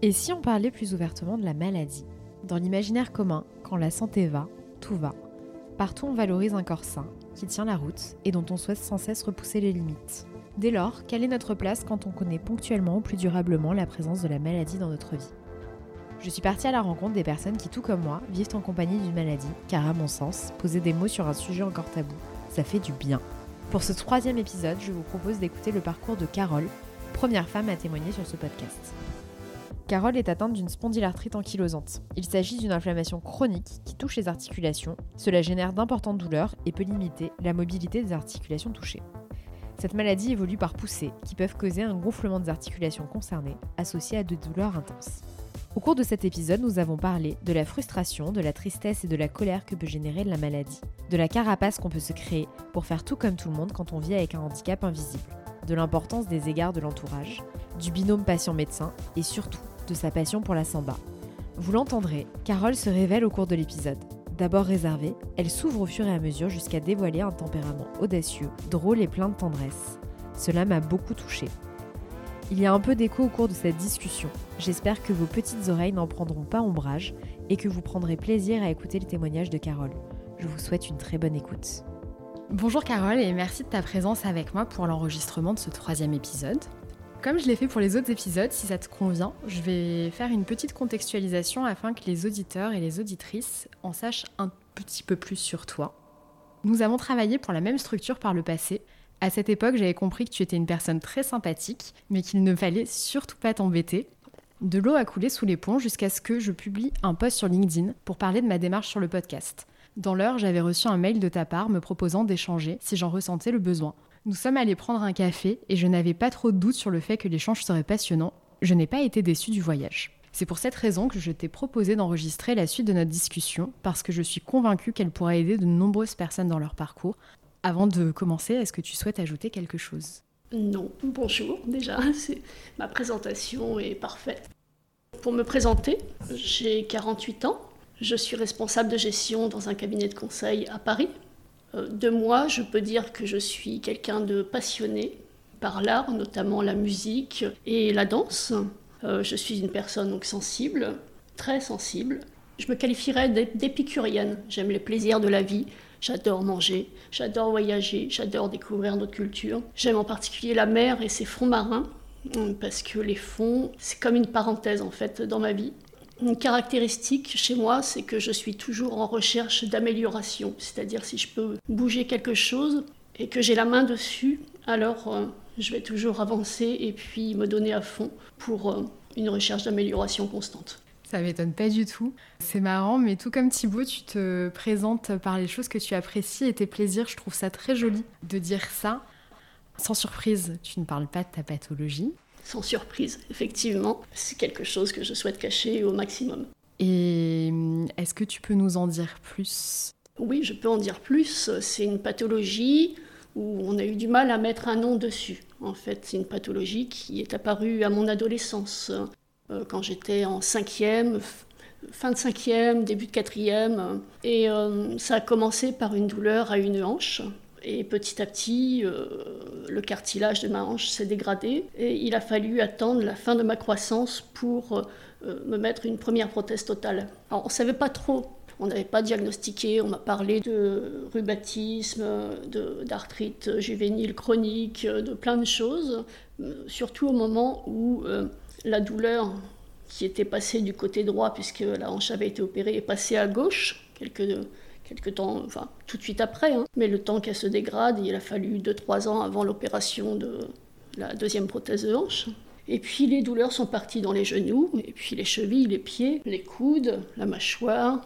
Et si on parlait plus ouvertement de la maladie Dans l'imaginaire commun, quand la santé va, tout va. Partout on valorise un corps sain, qui tient la route et dont on souhaite sans cesse repousser les limites. Dès lors, quelle est notre place quand on connaît ponctuellement ou plus durablement la présence de la maladie dans notre vie Je suis partie à la rencontre des personnes qui, tout comme moi, vivent en compagnie d'une maladie, car à mon sens, poser des mots sur un sujet encore tabou, ça fait du bien. Pour ce troisième épisode, je vous propose d'écouter le parcours de Carole, première femme à témoigner sur ce podcast. Carole est atteinte d'une spondylarthrite ankylosante. Il s'agit d'une inflammation chronique qui touche les articulations. Cela génère d'importantes douleurs et peut limiter la mobilité des articulations touchées. Cette maladie évolue par poussées qui peuvent causer un gonflement des articulations concernées associé à de douleurs intenses. Au cours de cet épisode, nous avons parlé de la frustration, de la tristesse et de la colère que peut générer la maladie, de la carapace qu'on peut se créer pour faire tout comme tout le monde quand on vit avec un handicap invisible, de l'importance des égards de l'entourage, du binôme patient-médecin et surtout de sa passion pour la samba. Vous l'entendrez, Carole se révèle au cours de l'épisode. D'abord réservée, elle s'ouvre au fur et à mesure jusqu'à dévoiler un tempérament audacieux, drôle et plein de tendresse. Cela m'a beaucoup touchée. Il y a un peu d'écho au cours de cette discussion. J'espère que vos petites oreilles n'en prendront pas ombrage et que vous prendrez plaisir à écouter le témoignage de Carole. Je vous souhaite une très bonne écoute. Bonjour Carole et merci de ta présence avec moi pour l'enregistrement de ce troisième épisode. Comme je l'ai fait pour les autres épisodes, si ça te convient, je vais faire une petite contextualisation afin que les auditeurs et les auditrices en sachent un petit peu plus sur toi. Nous avons travaillé pour la même structure par le passé. À cette époque, j'avais compris que tu étais une personne très sympathique, mais qu'il ne fallait surtout pas t'embêter. De l'eau a coulé sous les ponts jusqu'à ce que je publie un post sur LinkedIn pour parler de ma démarche sur le podcast. Dans l'heure, j'avais reçu un mail de ta part me proposant d'échanger si j'en ressentais le besoin. Nous sommes allés prendre un café et je n'avais pas trop de doute sur le fait que l'échange serait passionnant. Je n'ai pas été déçue du voyage. C'est pour cette raison que je t'ai proposé d'enregistrer la suite de notre discussion, parce que je suis convaincue qu'elle pourra aider de nombreuses personnes dans leur parcours. Avant de commencer, est-ce que tu souhaites ajouter quelque chose? Non, bonjour déjà, ma présentation est parfaite. Pour me présenter, j'ai 48 ans, je suis responsable de gestion dans un cabinet de conseil à Paris, de moi, je peux dire que je suis quelqu'un de passionné par l'art, notamment la musique et la danse. Euh, je suis une personne donc sensible, très sensible. Je me qualifierais d'épicurienne. J'aime les plaisirs de la vie. J'adore manger, j'adore voyager, j'adore découvrir d'autres cultures. J'aime en particulier la mer et ses fonds marins, parce que les fonds, c'est comme une parenthèse en fait dans ma vie. Une caractéristique chez moi, c'est que je suis toujours en recherche d'amélioration. C'est-à-dire si je peux bouger quelque chose et que j'ai la main dessus, alors euh, je vais toujours avancer et puis me donner à fond pour euh, une recherche d'amélioration constante. Ça m'étonne pas du tout. C'est marrant, mais tout comme Thibaut, tu te présentes par les choses que tu apprécies et tes plaisirs. Je trouve ça très joli de dire ça. Sans surprise, tu ne parles pas de ta pathologie sans surprise, effectivement. C'est quelque chose que je souhaite cacher au maximum. Et hum, est-ce que tu peux nous en dire plus? Oui, je peux en dire plus. C'est une pathologie où on a eu du mal à mettre un nom dessus. En fait, c'est une pathologie qui est apparue à mon adolescence, euh, quand j'étais en cinquième, fin de cinquième, début de quatrième. Et euh, ça a commencé par une douleur à une hanche et petit à petit, euh, le cartilage de ma hanche s'est dégradé et il a fallu attendre la fin de ma croissance pour euh, me mettre une première prothèse totale. Alors, on ne savait pas trop, on n'avait pas diagnostiqué, on m'a parlé de rhumatisme, d'arthrite juvénile chronique, de plein de choses, euh, surtout au moment où la douleur qui était passée du côté droit, puisque la hanche avait été opérée, est passée à gauche, quelques quelques temps, enfin tout de suite après, hein. mais le temps qu'elle se dégrade, il a fallu 2-3 ans avant l'opération de la deuxième prothèse de hanche. Et puis les douleurs sont parties dans les genoux, et puis les chevilles, les pieds, les coudes, la mâchoire,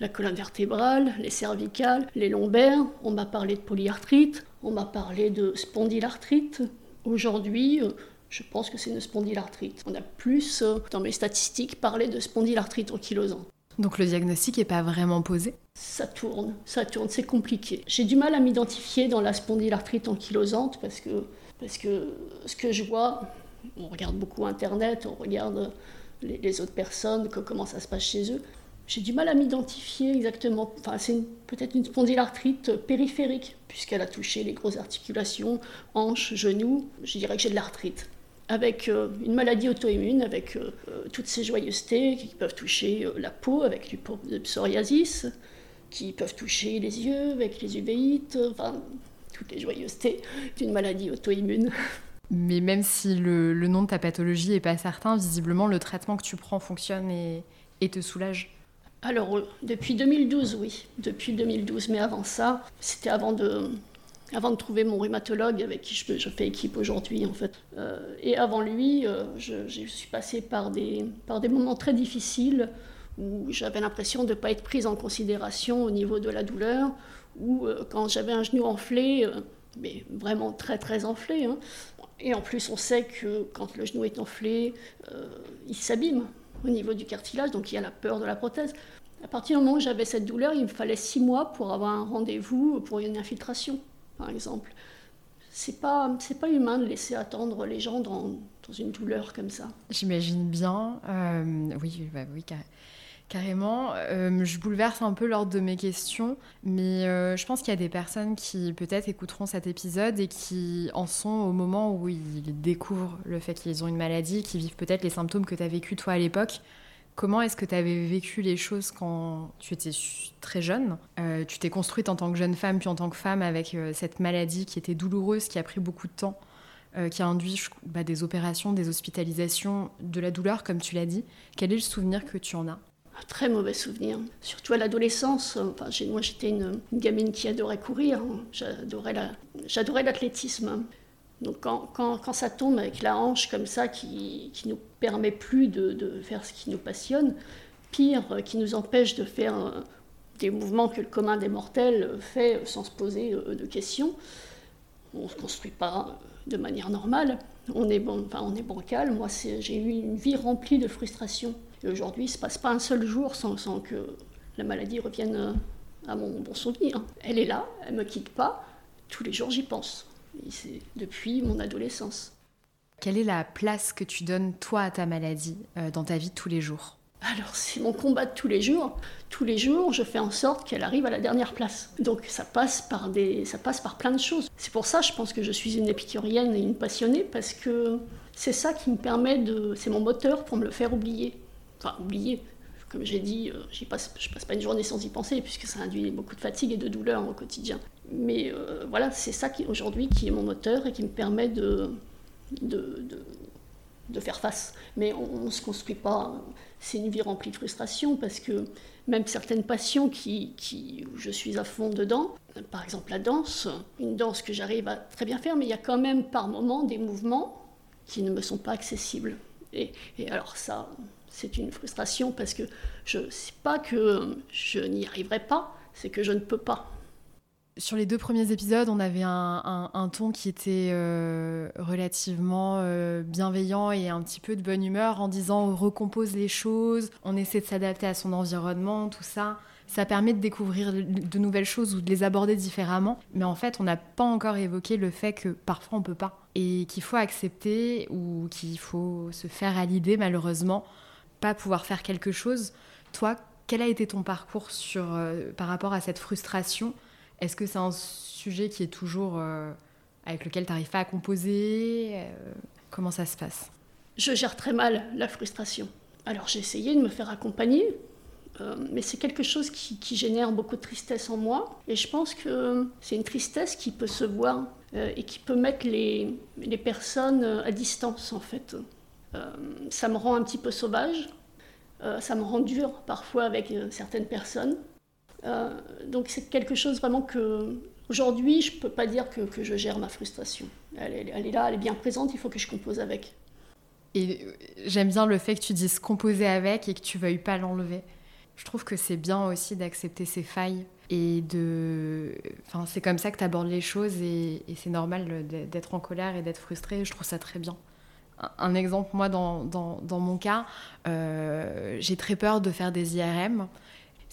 la colonne vertébrale, les cervicales, les lombaires. On m'a parlé de polyarthrite, on m'a parlé de spondylarthrite. Aujourd'hui, euh, je pense que c'est une spondylarthrite. On a plus, euh, dans mes statistiques, parlé de spondylarthrite ankylosante. Donc le diagnostic n'est pas vraiment posé Ça tourne, ça tourne, c'est compliqué. J'ai du mal à m'identifier dans la spondylarthrite ankylosante parce que, parce que ce que je vois, on regarde beaucoup Internet, on regarde les, autres personnes, comment ça se passe chez eux. J'ai du mal à m'identifier exactement. Enfin, c'est peut-être une spondylarthrite périphérique, puisqu'elle a touché les grosses articulations, hanches, genoux. Je dirais que j'ai de l'arthrite. Avec euh, une maladie auto-immune, avec euh, toutes ces joyeusetés qui peuvent toucher la peau avec du psoriasis, qui peuvent toucher les yeux avec les uvéites, enfin, toutes les joyeusetés d'une maladie auto-immune. Mais même si le, nom de ta pathologie n'est pas certain, visiblement le traitement que tu prends fonctionne et, et te soulage Alors, depuis 2012, oui. Depuis 2012. Mais avant ça, c'était avant de, avant de trouver mon rhumatologue avec qui je, fais équipe aujourd'hui en fait. Euh, et avant lui, euh, je, suis passée par des, moments très difficiles où j'avais l'impression de ne pas être prise en considération au niveau de la douleur, ou euh, quand j'avais un genou enflé, mais vraiment très très enflé. Hein. Et en plus, on sait que quand le genou est enflé, il s'abîme au niveau du cartilage, donc il y a la peur de la prothèse. À partir du moment où j'avais cette douleur, il me fallait six mois pour avoir un rendez-vous pour une infiltration par exemple. C'est pas, pas humain de laisser attendre les gens dans, dans une douleur comme ça. J'imagine bien. Euh, oui, bah oui, carrément. Euh, je bouleverse un peu l'ordre de mes questions, mais euh, je pense qu'il y a des personnes qui peut-être écouteront cet épisode et qui en sont au moment où ils découvrent le fait qu'ils ont une maladie, qui vivent peut-être les symptômes que tu as vécu toi à l'époque. Comment est-ce que tu avais vécu les choses quand tu étais très jeune? Euh, Tu t'es construite en tant que jeune femme, puis en tant que femme avec euh, cette maladie qui était douloureuse, qui a pris beaucoup de temps, euh, qui a induit bah, des opérations, des hospitalisations, de la douleur, comme tu l'as dit. Quel est le souvenir que tu en as? Un très mauvais souvenir, surtout à l'adolescence. Enfin, moi, j'étais une, gamine qui adorait courir. J'adorais l'athlétisme. Donc quand, ça tombe avec la hanche comme ça, qui, qui nous permet plus de, faire ce qui nous passionne, pire, euh, qui nous empêche de faire euh, des mouvements que le commun des mortels fait sans se poser euh, de questions, on ne se construit pas de manière normale, on est, bon, enfin, on est bancal. Moi, j'ai eu une vie remplie de frustration. Et aujourd'hui, il ne se passe pas un seul jour sans, sans que la maladie revienne à mon bon souvenir. Elle est là, elle ne me quitte pas, tous les jours j'y pense depuis mon adolescence. Quelle est la place que tu donnes, toi, à ta maladie euh, dans ta vie de tous les jours? Alors c'est mon combat de tous les jours. Tous les jours, je fais en sorte qu'elle arrive à la dernière place. Donc ça passe par des, ça passe par plein de choses. C'est pour ça, je pense que je suis une épicurienne et une passionnée parce que c'est ça qui me permet de, c'est mon moteur pour me le faire oublier. Enfin oublier. Comme j'ai dit, euh, je passe, je passe pas une journée sans y penser puisque ça induit beaucoup de fatigue et de douleur au quotidien. Mais euh, voilà, c'est ça qui aujourd'hui qui est mon moteur et qui me permet de, de, de, faire face. Mais on ne se construit pas. C'est une vie remplie de frustration parce que même certaines passions qui, qui, où je suis à fond dedans, par exemple la danse, une danse que j'arrive à très bien faire, mais il y a quand même par moments des mouvements qui ne me sont pas accessibles. Et, et alors ça, c'est une frustration parce que je sais pas que je n'y arriverai pas, c'est que je ne peux pas sur les deux premiers épisodes, on avait un, ton qui était euh, relativement euh, bienveillant et un petit peu de bonne humeur en disant on recompose les choses, on essaie de s'adapter à son environnement, tout ça. Ça permet de découvrir de nouvelles choses ou de les aborder différemment. Mais en fait, on n'a pas encore évoqué le fait que parfois on peut pas. Et qu'il faut accepter ou qu'il faut se faire à l'idée, malheureusement, pas pouvoir faire quelque chose. Toi, quel a été ton parcours euh, par rapport à cette frustration? Est-ce que c'est un sujet qui est toujours euh, avec lequel tu n'arrives pas à composer euh, Comment ça se passe? Je gère très mal la frustration. Alors j'ai essayé de me faire accompagner, euh, mais c'est quelque chose qui, génère beaucoup de tristesse en moi. Et je pense que c'est une tristesse qui peut se voir et qui peut mettre les, les, personnes à distance en fait. ça me rend un petit peu sauvage, ça me rend dur parfois avec certaines personnes. Euh, donc c'est quelque chose vraiment que aujourd'hui je ne peux pas dire que, je gère ma frustration. Elle, est là, elle est bien présente, il faut que je compose avec. Et j'aime bien le fait que tu dises composer avec et que tu veuilles pas l'enlever. Je trouve que c'est bien aussi d'accepter ses failles et de. Enfin, c'est comme ça que tu abordes les choses et, c'est normal d'être en colère et d'être frustré. Je trouve ça très bien. Un exemple, moi, dans, dans, dans mon cas, euh, j'ai très peur de faire des IRM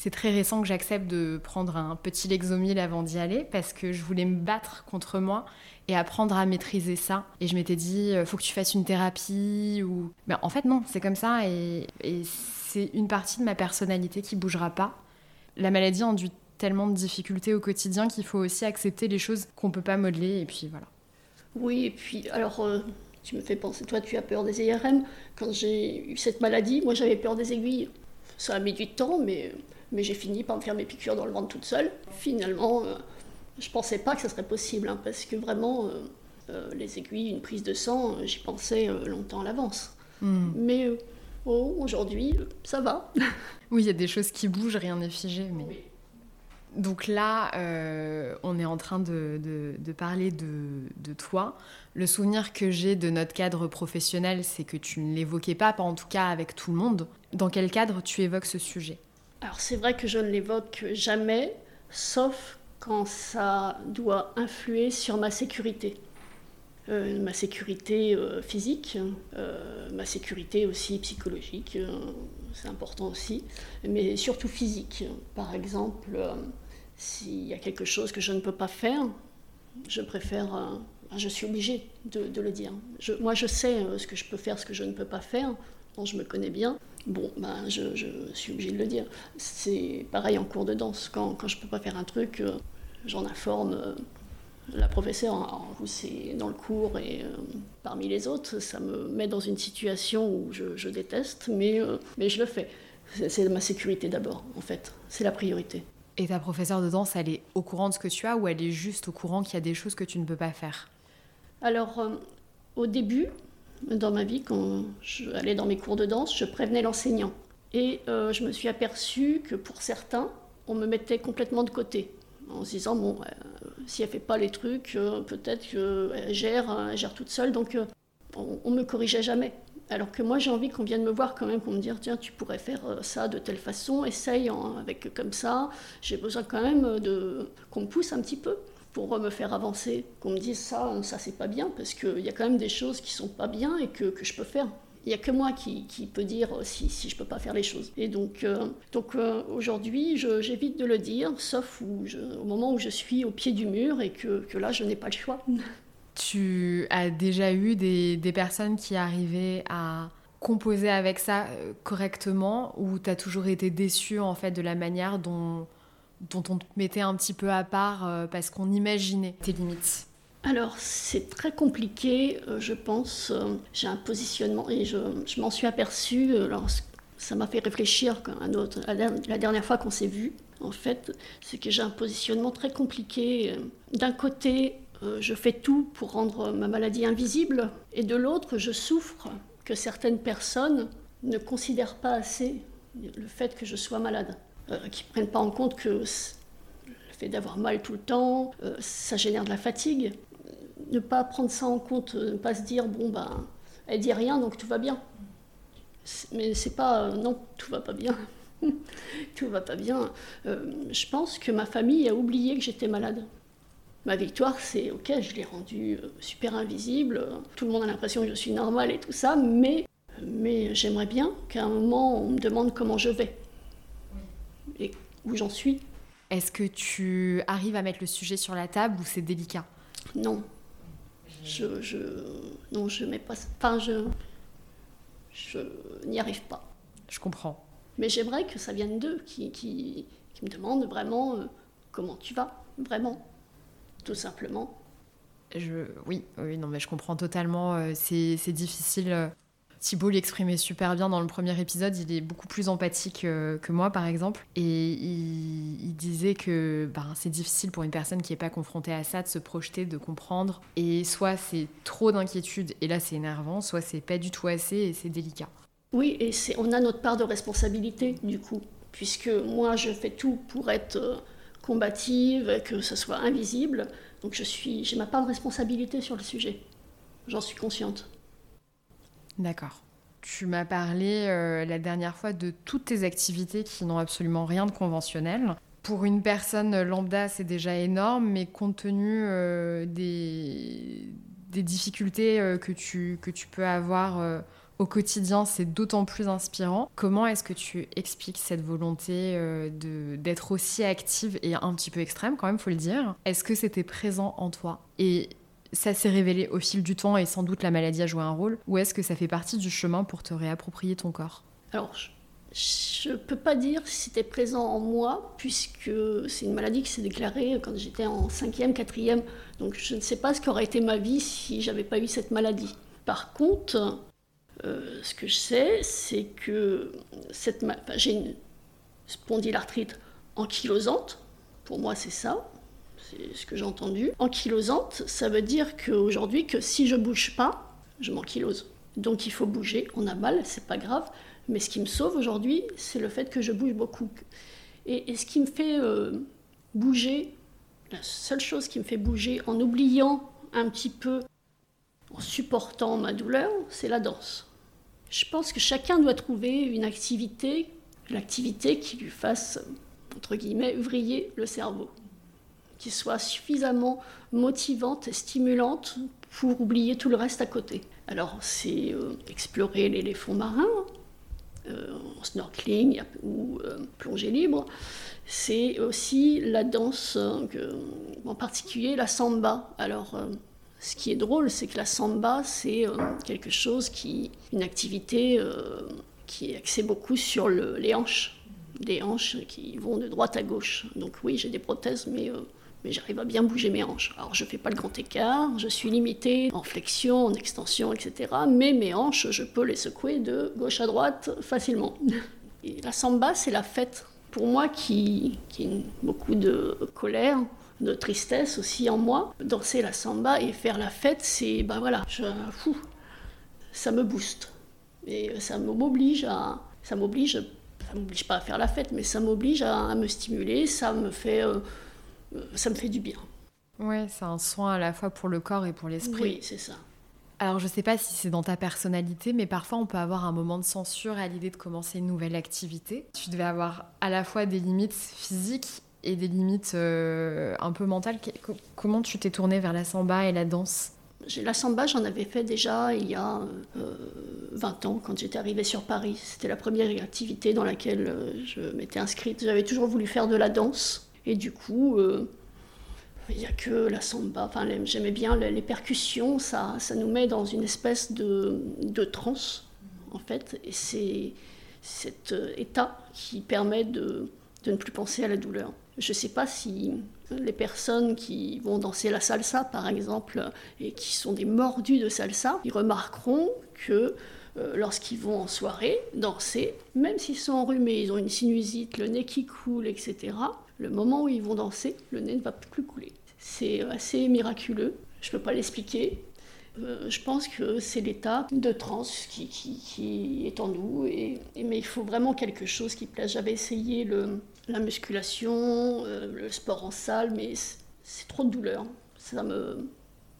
c'est très récent que j'accepte de prendre un petit Lexomil avant d'y aller parce que je voulais me battre contre moi et apprendre à maîtriser ça. Et je m'étais dit, euh, faut que tu fasses une thérapie ou. Mais en fait, non, c'est comme ça et, c'est une partie de ma personnalité qui bougera pas. La maladie induit tellement de difficultés au quotidien qu'il faut aussi accepter les choses qu'on peut pas modeler et puis voilà. Oui, et puis alors. Euh, Tu me fais penser, toi tu as peur des IRM. Quand j'ai eu cette maladie, moi j'avais peur des aiguilles. Ça a mis du temps, mais, mais j'ai fini par me faire mes piqûres dans le ventre toute seule. Finalement, euh, je pensais pas que ça serait possible, hein, parce que vraiment, euh, euh, les aiguilles, une prise de sang, j'y pensais longtemps à l'avance. Hmm. Mais oh, aujourd'hui, ça va. oui, il y a des choses qui bougent, rien n'est figé. Mais... Donc là, euh, on est en train de, parler de, toi. Le souvenir que j'ai de notre cadre professionnel, c'est que tu ne l'évoquais pas, pas en tout cas avec tout le monde. Dans quel cadre tu évoques ce sujet? Alors c'est vrai que je ne l'évoque jamais, sauf quand ça doit influer sur ma sécurité. Euh, ma sécurité euh, physique, ma sécurité aussi psychologique, c'est important aussi, mais surtout physique. Par exemple, s'il y a quelque chose que je ne peux pas faire, je préfère. Euh, je suis obligée de, le dire. moi, je sais euh, ce que je peux faire, ce que je ne peux pas faire. Je me connais bien. Bon, ben, je, suis obligée de le dire. C'est pareil en cours de danse. Quand, quand je ne peux pas faire un truc, euh, j'en informe la professeure où c'est dans le cours et parmi les autres. Ça me met dans une situation où je, déteste, mais, mais je le fais. C'est ma sécurité d'abord, en fait. C'est la priorité. Et ta professeure de danse, elle est au courant de ce que tu as ou elle est juste au courant qu'il y a des choses que tu ne peux pas faire? Alors, euh, au début, dans ma vie, quand je allais dans mes cours de danse, je prévenais l'enseignant. Et euh, je me suis aperçue que pour certains, on me mettait complètement de côté. En se disant, bon, euh, si elle fait pas les trucs, peut-être qu'elle gère, elle gère toute seule, donc on, on me corrigeait jamais. Alors que moi, j'ai envie qu'on vienne me voir quand même pour me dire tiens, tu pourrais faire euh, ça de telle façon, essaye avec comme ça. J'ai besoin quand même de qu'on me pousse un petit peu pour me faire avancer, qu'on me dise ça, ça c'est pas bien, parce qu'il y a quand même des choses qui sont pas bien et que, je peux faire. Il n'y a que moi qui, qui peut dire si, si je peux pas faire les choses. Et donc, euh, donc euh, aujourd'hui, j'évite de le dire, sauf au moment où je suis au pied du mur et que, que là, je n'ai pas le choix. Tu as déjà eu des, personnes qui arrivaient à composer avec ça euh, correctement ou tu as toujours été déçue en fait de la manière dont, dont on te mettait un petit peu à part euh, parce qu'on imaginait tes limites alors, c'est très compliqué, euh, je pense. J'ai un positionnement et je, m'en suis aperçue. ça m'a fait réfléchir autre, la dernière fois qu'on s'est vu. En fait, c'est que j'ai un positionnement très compliqué. D'un côté, euh, je fais tout pour rendre ma maladie invisible, et de l'autre, je souffre que certaines personnes ne considèrent pas assez le fait que je sois malade, euh, qui ne prennent pas en compte que le fait d'avoir mal tout le temps, euh, ça génère de la fatigue. Ne pas prendre ça en compte, ne pas se dire, bon, ben, elle dit rien, donc tout va bien. Mais c'est pas, non, tout va pas bien. tout va pas bien. je pense que ma famille a oublié que j'étais malade. Ma victoire, c'est ok, je l'ai rendue euh, super invisible, tout le monde a l'impression que je suis normale et tout ça, mais, mais j'aimerais bien qu'à un moment on me demande comment je vais où j'en suis. Est-ce que tu arrives à mettre le sujet sur la table ou c'est délicat? Non. Je, je, non, je mets pas. Enfin, je, je n'y arrive pas. Je comprends. Mais j'aimerais que ça vienne d'eux, qui, qui, qui, me demandent vraiment euh, comment tu vas, vraiment tout simplement. Je, oui, oui, non, mais je comprends totalement. Euh, c'est difficile. Euh, Thibault l'exprimait super bien dans le premier épisode. Il est beaucoup plus empathique euh, que moi, par exemple. Et il, disait que ben, c'est difficile pour une personne qui n'est pas confrontée à ça de se projeter, de comprendre. Et soit c'est trop d'inquiétude, et là c'est énervant, soit c'est pas du tout assez, et c'est délicat. Oui, et on a notre part de responsabilité, du coup. Puisque moi, je fais tout pour être combative, que ce soit invisible. Donc je suis, j'ai ma part de responsabilité sur le sujet. J'en suis consciente. D'accord. Tu m'as parlé euh, la dernière fois de toutes tes activités qui n'ont absolument rien de conventionnel. Pour une personne lambda, c'est déjà énorme, mais compte tenu euh, des, difficultés euh, que, tu, que tu peux avoir au quotidien, c'est d'autant plus inspirant. Comment est-ce que tu expliques cette volonté d'être aussi active et un petit peu extrême quand même, faut le dire? Est-ce que c'était présent en toi? Ça s'est révélé au fil du temps et sans doute la maladie a joué un rôle Ou est-ce que ça fait partie du chemin pour te réapproprier ton corps? Alors, je ne peux pas dire si c'était présent en moi, puisque c'est une maladie qui s'est déclarée quand j'étais en cinquième, quatrième. Donc je ne sais pas ce qu'aurait été ma vie si j'avais pas eu cette maladie Par contre, euh, ce que je sais, c'est que j'ai une spondylarthrite ankylosante. Pour moi, c'est ça. C'est ce que j'ai entendu. Ankylosante, ça veut dire qu'aujourd'hui, que si je bouge pas, je m'ankylose. Donc il faut bouger. On a mal, c'est pas grave. Mais ce qui me sauve aujourd'hui, c'est le fait que je bouge beaucoup. Et, ce qui me fait euh, bouger, la seule chose qui me fait bouger en oubliant un petit peu, en supportant ma douleur, c'est la danse. Je pense que chacun doit trouver une activité, l'activité qui lui fasse, entre guillemets, vriller le cerveau, qui soit suffisamment motivante et stimulante pour oublier tout le reste à côté. Alors, c'est euh, explorer les, fonds marins, euh, en snorkeling ou euh, plongée libre. C'est aussi la danse, en particulier la samba. Alors, ce qui est drôle, c'est que la samba, c'est quelque chose qui, une activité qui est axée beaucoup sur les hanches, des hanches qui vont de droite à gauche. Donc oui, j'ai des prothèses, mais, mais j'arrive à bien bouger mes hanches. Alors je ne fais pas le grand écart, je suis limitée en flexion, en extension, etc. Mais mes hanches, je peux les secouer de gauche à droite facilement. La samba, c'est la fête pour moi qui, qui beaucoup de colère, de tristesse aussi en moi. Danser la samba et faire la fête, c'est, ben voilà, je, fou, ça me booste. Et ça m'oblige à, ça m'oblige, ça m'oblige pas à faire la fête, mais ça m'oblige à, me stimuler, ça me fait, euh, ça me fait du bien. Ouais, c'est un soin à la fois pour le corps et pour l'esprit. Oui, c'est ça. Alors je sais pas si c'est dans ta personnalité, mais parfois on peut avoir un moment de censure à l'idée de commencer une nouvelle activité. Tu devais avoir à la fois des limites physiques et des limites euh, un peu mentales. Comment tu t'es tournée vers la samba et la danse? La samba, j'en avais fait déjà il y a 20 euh, ans, quand j'étais arrivée sur Paris. C'était la première activité dans laquelle euh, je m'étais inscrite. J'avais toujours voulu faire de la danse. Et du coup, il n'y a que la samba. Enfin, j'aimais bien les, percussions. Ça, ça nous met dans une espèce de, de transe, en fait. Et c'est cet état qui permet de, de ne plus penser à la douleur. Je ne sais pas si les personnes qui vont danser la salsa, par exemple, et qui sont des mordus de salsa, ils remarqueront que euh, lorsqu'ils vont en soirée danser, même s'ils sont enrhumés, ils ont une sinusite, le nez qui coule, etc., le moment où ils vont danser, le nez ne va plus couler. C'est assez miraculeux. Je ne peux pas l'expliquer. Euh, je pense que c'est l'état de transe qui, est en nous, mais il faut vraiment quelque chose qui plaise. J'avais essayé le, la musculation, euh, le sport en salle, mais c'est trop de douleur. Ça me,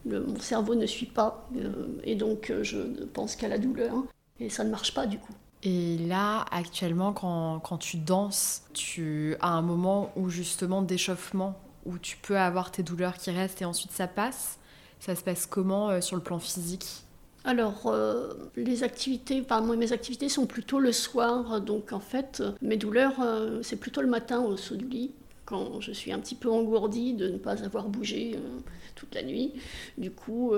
mon cerveau ne suit pas, euh, et donc je ne pense qu'à la douleur, et ça ne marche pas du coup. Et là, actuellement, quand, quand tu danses, tu as un moment où justement d'échauffement, où tu peux avoir tes douleurs qui restent et ensuite ça passe ça se passe comment euh, sur le plan physique? Alors, euh, les activités, enfin, moi, mes activités sont plutôt le soir, donc en fait, mes douleurs, euh, c'est plutôt le matin au saut du lit, quand je suis un petit peu engourdie de ne pas avoir bougé toute la nuit. Du coup,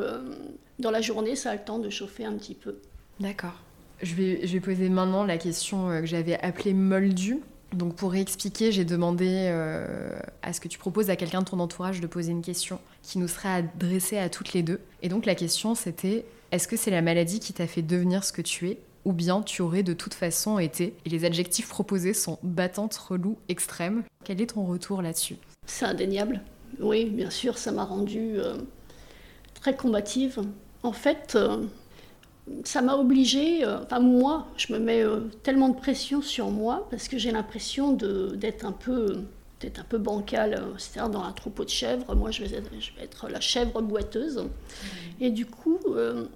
dans la journée, ça a le temps de chauffer un petit peu. D'accord. Je vais, poser maintenant la question que j'avais appelée moldu. Donc pour réexpliquer, j'ai demandé euh, à ce que tu proposes à quelqu'un de ton entourage de poser une question qui nous serait adressée à toutes les deux. Et donc la question c'était, est-ce que c'est la maladie qui t'a fait devenir ce que tu es? Ou bien tu aurais de toute façon été, et les adjectifs proposés sont battante, relou, extrême. Quel est ton retour là-dessus? C'est indéniable. Oui, bien sûr, ça m'a rendue euh, très combative. En fait, euh, ça m'a obligée, euh, enfin moi, je me mets euh, tellement de pression sur moi parce que j'ai l'impression d'être un peu d'être un peu bancal, euh, c'est-à-dire dans un troupeau de chèvres, moi je vais, je vais être la chèvre boiteuse. Mmh. Et du coup,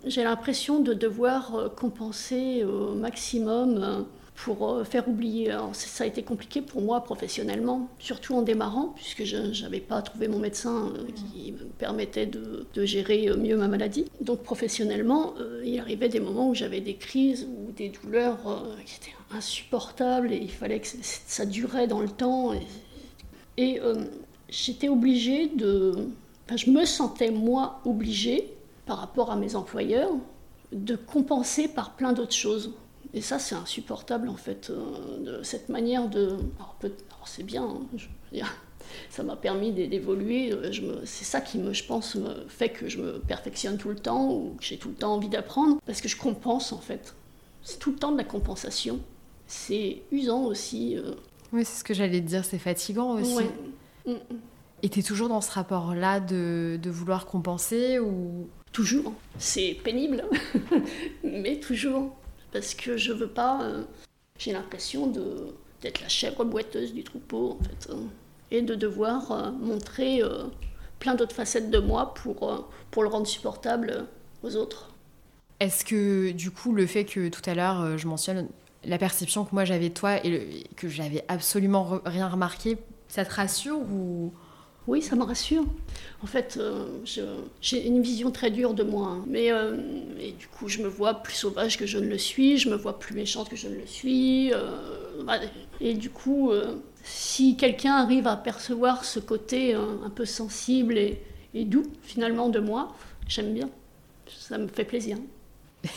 j'ai l'impression de devoir compenser au maximum pour euh, faire oublier. ça a été compliqué pour moi professionnellement, surtout en démarrant, puisque je n'avais pas trouvé mon médecin euh, qui me permettait de, gérer euh, mieux ma maladie. Donc professionnellement, il arrivait des moments où j'avais des crises ou des douleurs qui étaient insupportables et il fallait que ça durait dans le temps. Et, j'étais obligée de... Enfin, je me sentais moi obligée, par rapport à mes employeurs, de compenser par plein d'autres choses. Et ça, c'est insupportable, en fait, euh, de cette manière de... Alors, c'est bien, hein, je veux dire, ça m'a permis d'évoluer. C'est ça qui, me, je pense, me fait que je me perfectionne tout le temps ou que j'ai tout le temps envie d'apprendre parce que je compense en fait. C'est tout le temps de la compensation. C'est usant aussi. Oui, c'est ce que j'allais te dire, c'est fatigant aussi. Mm, mm. Et tu es toujours dans ce rapport-là de, de, vouloir compenser ou? Toujours. C'est pénible, mais toujours. Parce que je veux pas. Euh, j'ai l'impression d'être la chèvre boiteuse du troupeau, en fait. Hein, et de devoir euh, montrer euh, plein d'autres facettes de moi pour, pour le rendre supportable aux autres. Est-ce que, du coup, le fait que tout à l'heure, je mentionne la perception que moi j'avais de toi et que j'avais absolument rien remarqué, ça te rassure ou oui, ça me rassure. En fait, euh, j'ai une vision très dure de moi. Hein. Mais euh, du coup, je me vois plus sauvage que je ne le suis, je me vois plus méchante que je ne le suis. Euh, bah, et du coup, si quelqu'un arrive à percevoir ce côté un peu sensible et doux, finalement, de moi, j'aime bien. Ça me fait plaisir.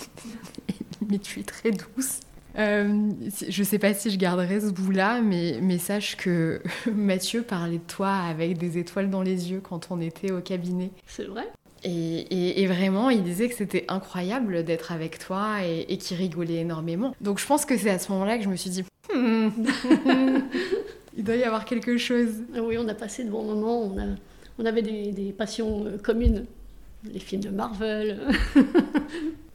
Mais tu es très douce. Euh, je sais pas si je garderai ce bout-là, mais, mais sache que Mathieu parlait de toi avec des étoiles dans les yeux quand on était au cabinet. C'est vrai et, et, vraiment, il disait que c'était incroyable d'être avec toi et, qu'il rigolait énormément. Donc je pense que c'est à ce moment-là que je me suis dit, hmm, il doit y avoir quelque chose. Oui, on a passé de bons moments, on, a, on avait des, des passions euh, communes. Les films de Marvel.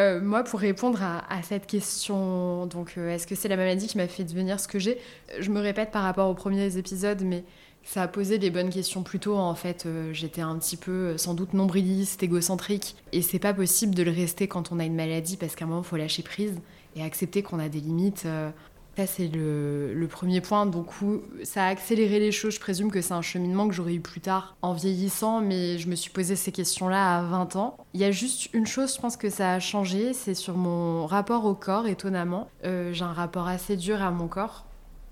Euh, moi, pour répondre à, cette question, donc euh, est-ce que c'est la maladie qui m'a fait devenir ce que j'ai Je me répète par rapport aux premiers épisodes, mais ça a posé les bonnes questions plus tôt. En fait, euh, j'étais un petit peu, sans doute, nombriliste, égocentrique, et c'est pas possible de le rester quand on a une maladie parce qu'à un moment, il faut lâcher prise et accepter qu'on a des limites. Ça, c'est le, premier point. Donc, ça a accéléré les choses. Je présume que c'est un cheminement que j'aurais eu plus tard en vieillissant, mais je me suis posé ces questions-là à 20 ans. Il y a juste une chose, je pense que ça a changé, c'est sur mon rapport au corps, étonnamment. Euh, j'ai un rapport assez dur à mon corps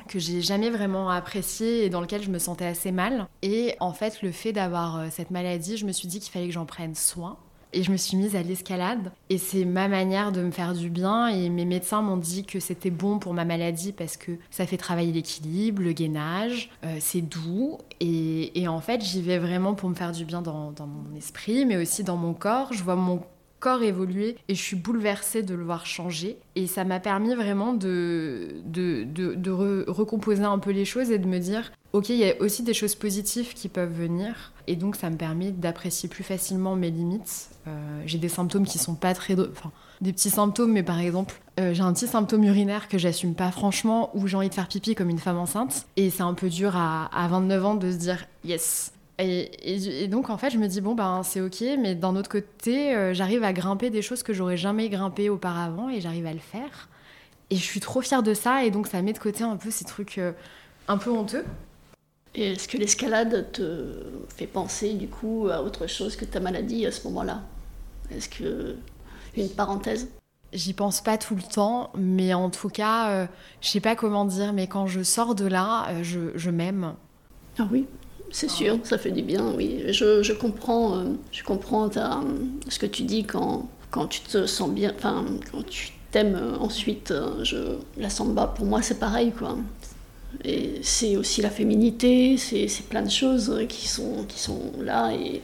que j'ai jamais vraiment apprécié et dans lequel je me sentais assez mal. Et en fait, le fait d'avoir euh, cette maladie, je me suis dit qu'il fallait que j'en prenne soin et je me suis mise à l'escalade. Et c'est ma manière de me faire du bien. Et mes médecins m'ont dit que c'était bon pour ma maladie parce que ça fait travailler l'équilibre, le gainage, euh, c'est doux. Et, en fait, j'y vais vraiment pour me faire du bien dans, mon esprit, mais aussi dans mon corps. Je vois mon corps évoluer et je suis bouleversée de le voir changer. Et ça m'a permis vraiment de, de, de, recomposer un peu les choses et de me dire, ok, il y a aussi des choses positives qui peuvent venir. Et donc ça me permet d'apprécier plus facilement mes limites. Euh, j'ai des symptômes qui sont pas très... Enfin, des petits symptômes, mais par exemple, euh, j'ai un petit symptôme urinaire que j'assume pas franchement, ou j'ai envie de faire pipi comme une femme enceinte. Et c'est un peu dur à, à 29 ans de se dire, yes, et, donc, en fait, je me dis, bon, ben, c'est ok, mais d'un autre côté, euh, j'arrive à grimper des choses que j'aurais jamais grimpé auparavant et j'arrive à le faire. Et je suis trop fière de ça, et donc ça met de côté un peu ces trucs euh, un peu honteux. Et est-ce que l'escalade te fait penser, du coup, à autre chose que ta maladie à ce moment-là? Est-ce que. Une parenthèse? J'y pense pas tout le temps, mais en tout cas, euh, je sais pas comment dire, mais quand je sors de là, je, je m'aime. Ah oui? C'est sûr, ça fait du bien, oui. Je, comprends, euh, je comprends ce que tu dis quand, quand tu te sens bien, enfin, quand tu t'aimes euh, ensuite. Euh, je, la samba, pour moi, c'est pareil, quoi. Et c'est aussi la féminité, c'est plein de choses qui sont, qui sont là et,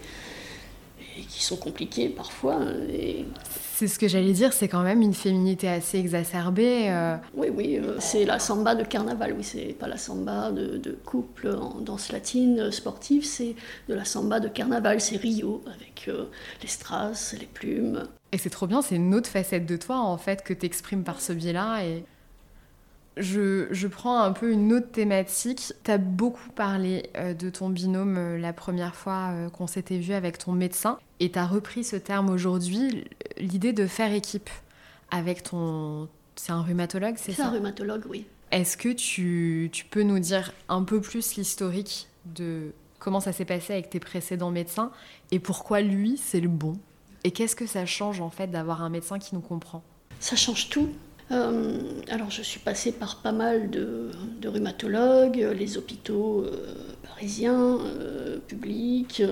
et qui sont compliquées parfois. Et c'est ce que j'allais dire, c'est quand même une féminité assez exacerbée. Euh. Oui, oui, euh, c'est la samba de carnaval, oui, c'est pas la samba de, couple en danse latine sportive, c'est de la samba de carnaval, c'est Rio, avec euh, les strass, les plumes. Et c'est trop bien, c'est une autre facette de toi, en fait, que tu exprimes par ce biais-là. Et je, je, prends un peu une autre thématique. Tu as beaucoup parlé de ton binôme la première fois qu'on s'était vu avec ton médecin. Et tu as repris ce terme aujourd'hui, l'idée de faire équipe avec ton... C'est un rhumatologue, c'est ça? C'est un rhumatologue, oui. Est-ce que tu, tu, peux nous dire un peu plus l'historique de comment ça s'est passé avec tes précédents médecins et pourquoi lui, c'est le bon? Et qu'est-ce que ça change en fait d'avoir un médecin qui nous comprend? Ça change tout. Euh, alors je suis passée par pas mal de, rhumatologues, les hôpitaux euh, parisiens, euh, publics.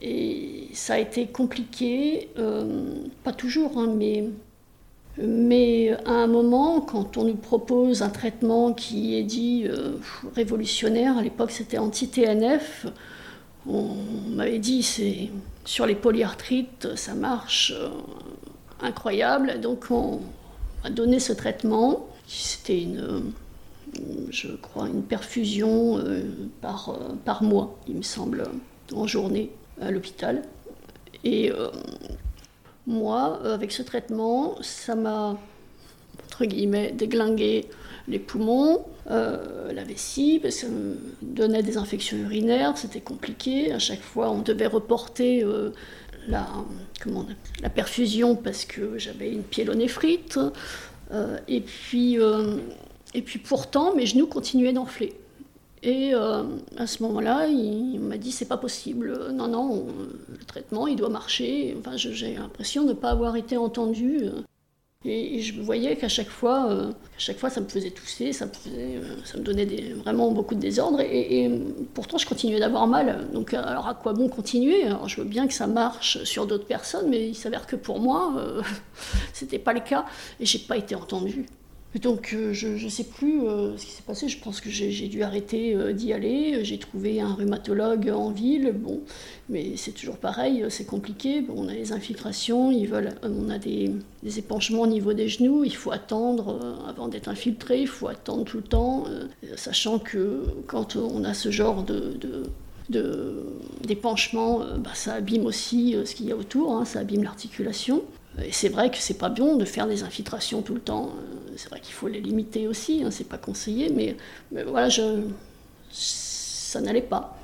Et ça a été compliqué, euh, pas toujours, hein, mais Mais à un moment, quand on nous propose un traitement qui est dit euh, révolutionnaire, à l'époque c'était anti-TNF, on m'avait dit c'est sur les polyarthrites, ça marche euh, incroyable. Donc on m'a donné ce traitement. C'était une, je crois, une perfusion euh, par, par mois, il me semble, en journée à l'hôpital. Et moi, euh, avec ce traitement, ça m'a, entre guillemets, déglingué les poumons, euh, la vessie, ça me donnait des infections urinaires, c'était compliqué. À chaque fois, on devait reporter euh, la, comment, la perfusion parce que j'avais une pyélonéphrite. et, puis, et puis pourtant, mes genoux continuaient d'enfler. Et euh, à ce moment-là, il, m'a dit c'est pas possible. Non, non, le traitement, il doit marcher. Enfin, j'ai l'impression de ne pas avoir été entendu. Et, je voyais qu'à chaque fois, euh, à chaque fois, ça me faisait tousser, ça me, faisait, euh, ça me donnait vraiment beaucoup de désordre. Et, pourtant, je continuais d'avoir mal. Donc, alors à quoi bon continuer? Alors, Je veux bien que ça marche sur d'autres personnes, mais il s'avère que pour moi, c'était pas le cas. Et j'ai pas été entendue. Donc euh, je ne sais plus euh, ce qui s'est passé, je pense que j'ai dû arrêter euh, d'y aller, j'ai trouvé un rhumatologue en ville, bon, mais c'est toujours pareil, c'est compliqué, on a les infiltrations, ils veulent, on a des, épanchements au niveau des genoux, il faut attendre avant d'être infiltré, il faut attendre tout le temps, sachant que quand on a ce genre de, d'épanchement, bah, ça abîme aussi ce qu'il y a autour, hein, ça abîme l'articulation. Et c'est vrai que c'est pas bon de faire des infiltrations tout le temps. C'est vrai qu'il faut les limiter aussi, hein, c'est pas conseillé, mais, voilà, ça n'allait pas.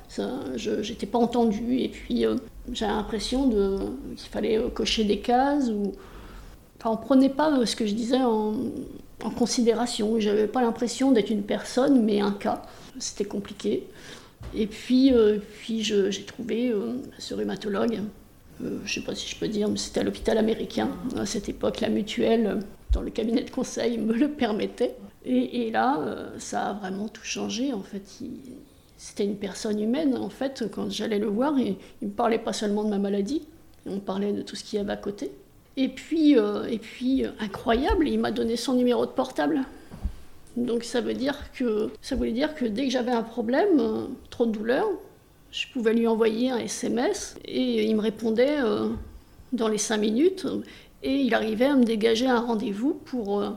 je n'étais pas entendue, et puis euh, j'avais l'impression qu'il fallait euh, cocher des cases, ou. Enfin, prenait pas euh, ce que je disais en, considération. J'avais pas l'impression d'être une personne, mais un cas. C'était compliqué. Et puis, j'ai trouvé ce rhumatologue je ne sais pas si je peux dire, mais c'était à l'hôpital américain. À cette époque, la mutuelle, dans le cabinet de conseil, me le permettait. Et, là, euh, ça a vraiment tout changé. En fait, c'était une personne humaine. En fait, quand j'allais le voir, il ne me parlait pas seulement de ma maladie, on parlait de tout ce qu'il y avait à côté. Et puis, euh, et puis incroyable, il m'a donné son numéro de portable. Donc ça veut dire que ça voulait dire que dès que j'avais un problème, trop de douleur, je pouvais lui envoyer un SMS et il me répondait euh, dans les cinq minutes et il arrivait à me dégager un rendez-vous pour, euh,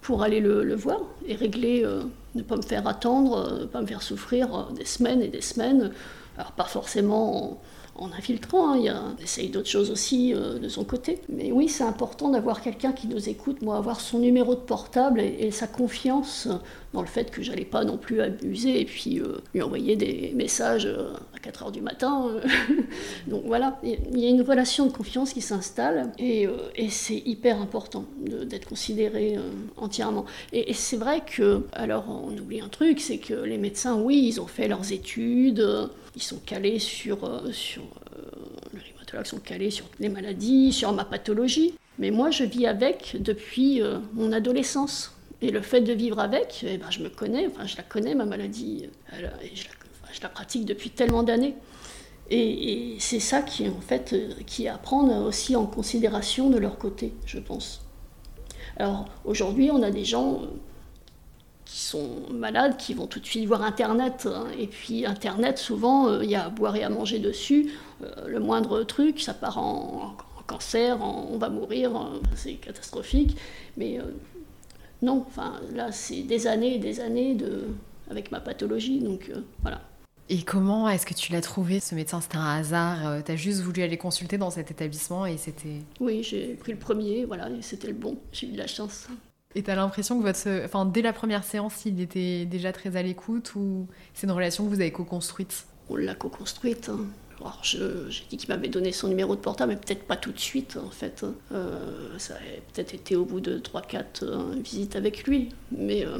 pour aller le, voir et régler, euh, ne pas me faire attendre, ne pas me faire souffrir des semaines et des semaines. Alors pas forcément en infiltrant, hein. il, essaye d'autres choses aussi euh, de son côté. Mais oui, c'est important d'avoir quelqu'un qui nous écoute, moi, avoir son numéro de portable et, sa confiance dans le fait que j'allais pas non plus abuser et puis euh, lui envoyer des messages euh, 4 heures du matin. Donc voilà, il y a une relation de confiance qui s'installe et, c'est hyper important d'être considéré entièrement. Et, c'est vrai que, alors on oublie un truc, c'est que les médecins, oui, ils ont fait leurs études ils sont calés sur, euh, sur euh, les rhumatologues sont calés sur les maladies, sur ma pathologie. Mais moi, je vis avec depuis euh, mon adolescence. Et le fait de vivre avec, eh ben, je me connais, enfin, je la connais, ma maladie. Pratique depuis tellement d'années. Et, c'est ça qui, en fait, qui à prendre aussi en considération de leur côté, je pense. Alors aujourd'hui, on a des gens qui sont malades, qui vont tout de suite voir Internet. Hein. Et puis Internet, souvent, euh, il y a à boire et à manger dessus. Euh, le moindre truc, ça part en, cancer, on va mourir, c'est catastrophique. Mais euh, non, là, c'est des années et des années de, avec ma pathologie. Donc voilà. Et comment est-ce que tu l'as trouvé, ce médecin? C'était un hasard Tu as juste voulu aller consulter dans cet établissement et c'était... Oui, j'ai pris le premier, voilà, et c'était le bon. J'ai eu de la chance. Et t'as l'impression que votre, enfin, dès la première séance, il était déjà très à l'écoute ou c'est une relation que vous avez co-construite? On l'a co-construite. Hein. Alors, j'ai dit qu'il m'avait donné son numéro de portable, mais peut-être pas tout de suite, en fait. Euh, ça a peut-être été au bout de 3-4 euh, visites avec lui. Mais, euh,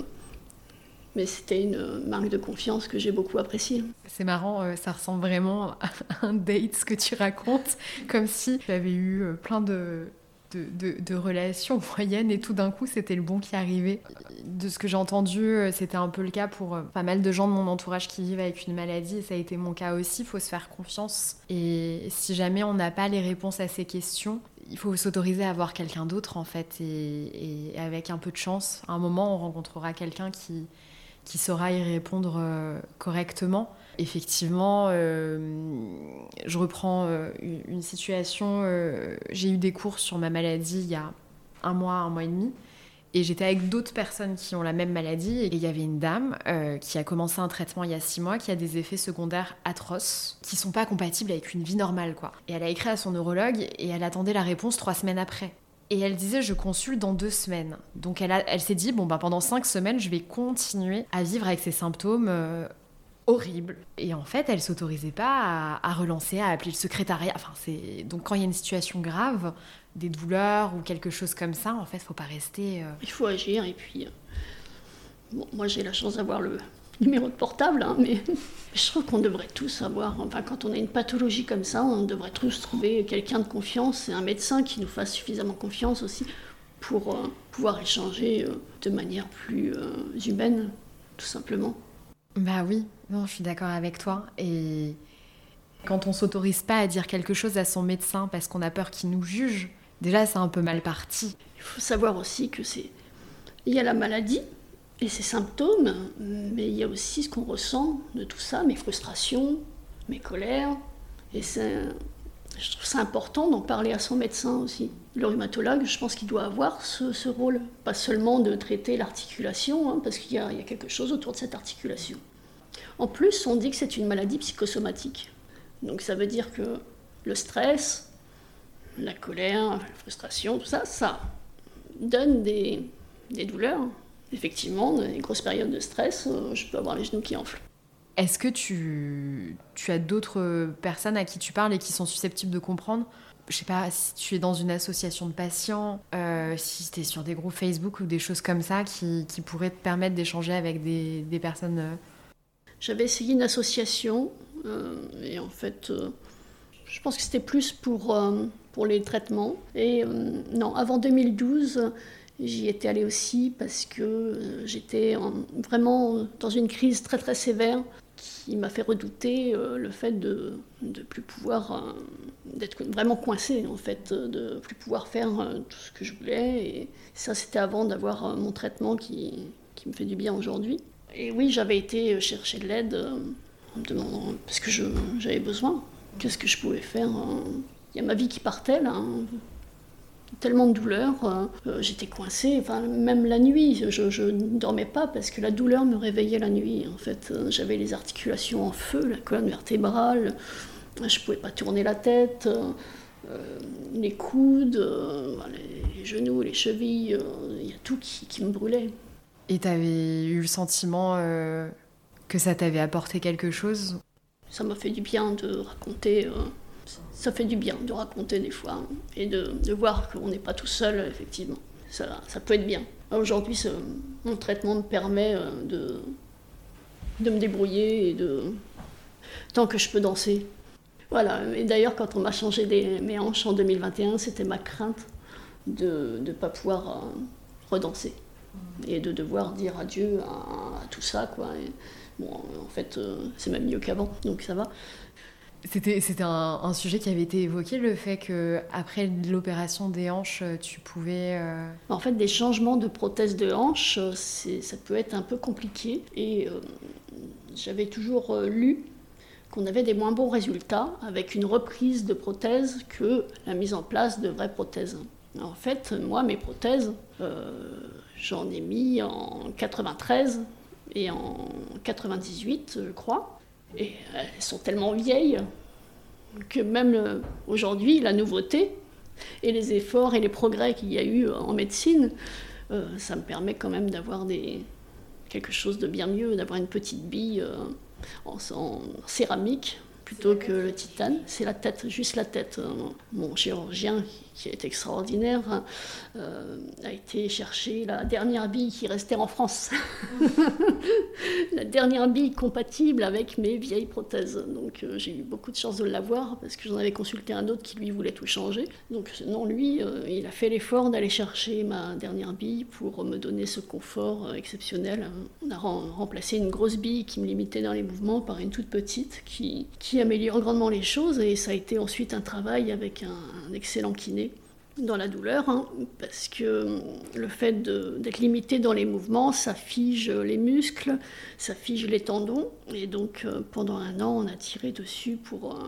mais c'était une marque de confiance que j'ai beaucoup appréciée. C'est marrant, ça ressemble vraiment à un date, ce que tu racontes, comme si tu avais eu plein de de, relations moyennes et tout d'un coup c'était le bon qui arrivait. De ce que j'ai entendu, euh, c'était un peu le cas pour euh, pas mal de gens de mon entourage qui vivent avec une maladie et ça a été mon cas aussi. Il faut se faire confiance et si jamais on n'a pas les réponses à ces questions, il faut s'autoriser à voir quelqu'un d'autre en fait et, avec un peu de chance, à un moment on rencontrera quelqu'un qui, qui saura y répondre euh, correctement. Effectivement, euh, je reprends euh, une situation, j'ai eu des cours sur ma maladie il y a un mois, un mois et demi. Et j'étais avec d'autres personnes qui ont la même maladie. Et il y avait une dame qui a commencé un traitement il y a six mois, qui a des effets secondaires atroces, qui sont pas compatibles avec une vie normale. Et elle a écrit à son neurologue et elle attendait la réponse trois semaines après. Et elle disait je consulte dans deux semaines. Donc elle, elle s'est dit bon ben pendant cinq semaines je vais continuer à vivre avec ces symptômes euh, horribles. Et en fait elle s'autorisait pas à, relancer, à appeler le secrétariat. Enfin c'est donc quand il y a une situation grave, des douleurs ou quelque chose comme ça, en fait, faut pas rester. Euh, il faut agir et puis. Euh, bon, moi, j'ai la chance d'avoir le numéro de portable, hein, mais je trouve qu'on devrait tous avoir. Enfin, quand on a une pathologie comme ça, on devrait tous trouver quelqu'un de confiance et un médecin qui nous fasse suffisamment confiance aussi pour euh, pouvoir échanger de manière plus humaine, tout simplement. Bah oui, non, je suis d'accord avec toi et. Quand on s'autorise pas à dire quelque chose à son médecin parce qu'on a peur qu'il nous juge, déjà c'est un peu mal parti. Il faut savoir aussi que c'est il y a la maladie et ses symptômes, mais il y a aussi ce qu'on ressent de tout ça, mes frustrations, mes colères, et je trouve ça important d'en parler à son médecin aussi. Le rhumatologue, je pense qu'il doit avoir ce, rôle, pas seulement de traiter l'articulation, hein, parce qu'il y, a quelque chose autour de cette articulation. En plus, on dit que c'est une maladie psychosomatique. Donc ça veut dire que le stress, la colère, la frustration, tout ça, ça donne des, douleurs. Effectivement, dans les grosses périodes de stress, euh, je peux avoir les genoux qui enflent. Est-ce que tu, as d'autres personnes à qui tu parles et qui sont susceptibles de comprendre? Je sais pas, si tu es dans une association de patients, euh, si tu es sur des groupes Facebook ou des choses comme ça qui, pourraient te permettre d'échanger avec des, personnes. Euh? J'avais essayé une association et en fait, je pense que c'était plus pour pour les traitements. Et non, avant 2012, j'y étais allée aussi parce que euh, j'étais vraiment dans une crise très très sévère qui m'a fait redouter euh, le fait de ne plus pouvoir, d'être vraiment coincée en fait, de plus pouvoir faire tout ce que je voulais. Et ça, c'était avant d'avoir mon traitement qui, qui, me fait du bien aujourd'hui. Et oui, j'avais été chercher de l'aide en demandant, parce que j'avais besoin. Qu'est-ce que je pouvais faire il y a ma vie qui partait là. Tellement de douleur, euh, euh, j'étais coincée, enfin, même la nuit, je, ne dormais pas parce que la douleur me réveillait la nuit. En fait, euh, j'avais les articulations en feu, la colonne vertébrale, je ne pouvais pas tourner la tête, les coudes, les, genoux, les chevilles, il y a tout qui, qui me brûlait. Et tu avais eu le sentiment que ça t'avait apporté quelque chose? Ça m'a fait du bien de raconter ça fait du bien de raconter des fois et de, voir qu'on n'est pas tout seul, effectivement. Ça, ça peut être bien. Aujourd'hui, mon traitement me permet euh, de, me débrouiller et de. tant que je peux danser. Voilà, et d'ailleurs, quand on m'a changé mes hanches en 2021, c'était ma crainte de ne pas pouvoir euh, redanser et de devoir dire adieu à, tout ça, quoi. bon, en fait, euh, c'est même mieux qu'avant, donc ça va. C'était, un, sujet qui avait été évoqué, le fait que après l'opération des hanches, tu pouvais... Euh, en fait, des changements de prothèse de hanche, c'est, ça peut être un peu compliqué. Et euh, j'avais toujours euh, lu qu'on avait des moins bons résultats avec une reprise de prothèse que la mise en place de vraies prothèses. En fait, moi, mes prothèses, j'en ai mis en 93 et en 98, je crois. Et elles sont tellement vieilles que même aujourd'hui, la nouveauté et les efforts et les progrès qu'il y a eu en médecine, euh, ça me permet quand même d'avoir quelque chose de bien mieux, d'avoir une petite bille euh, en, céramique plutôt que le titane. C'est la tête, juste la tête. Euh, mon chirurgien, qui est extraordinaire, euh, a été chercher la dernière bille qui restait en France. la dernière bille compatible avec mes vieilles prothèses. Donc euh, j'ai eu beaucoup de chance de l'avoir parce que j'en avais consulté un autre qui lui voulait tout changer. Donc non, lui, il a fait l'effort d'aller chercher ma dernière bille pour me donner ce confort exceptionnel. On a remplacé une grosse bille qui me limitait dans les mouvements par une toute petite qui, qui améliore grandement les choses et ça a été ensuite un travail avec un, excellent kiné dans la douleur, hein, parce que le fait d'être limité dans les mouvements, ça fige les muscles, ça fige les tendons, et donc euh, pendant un an, on a tiré dessus pour... Euh,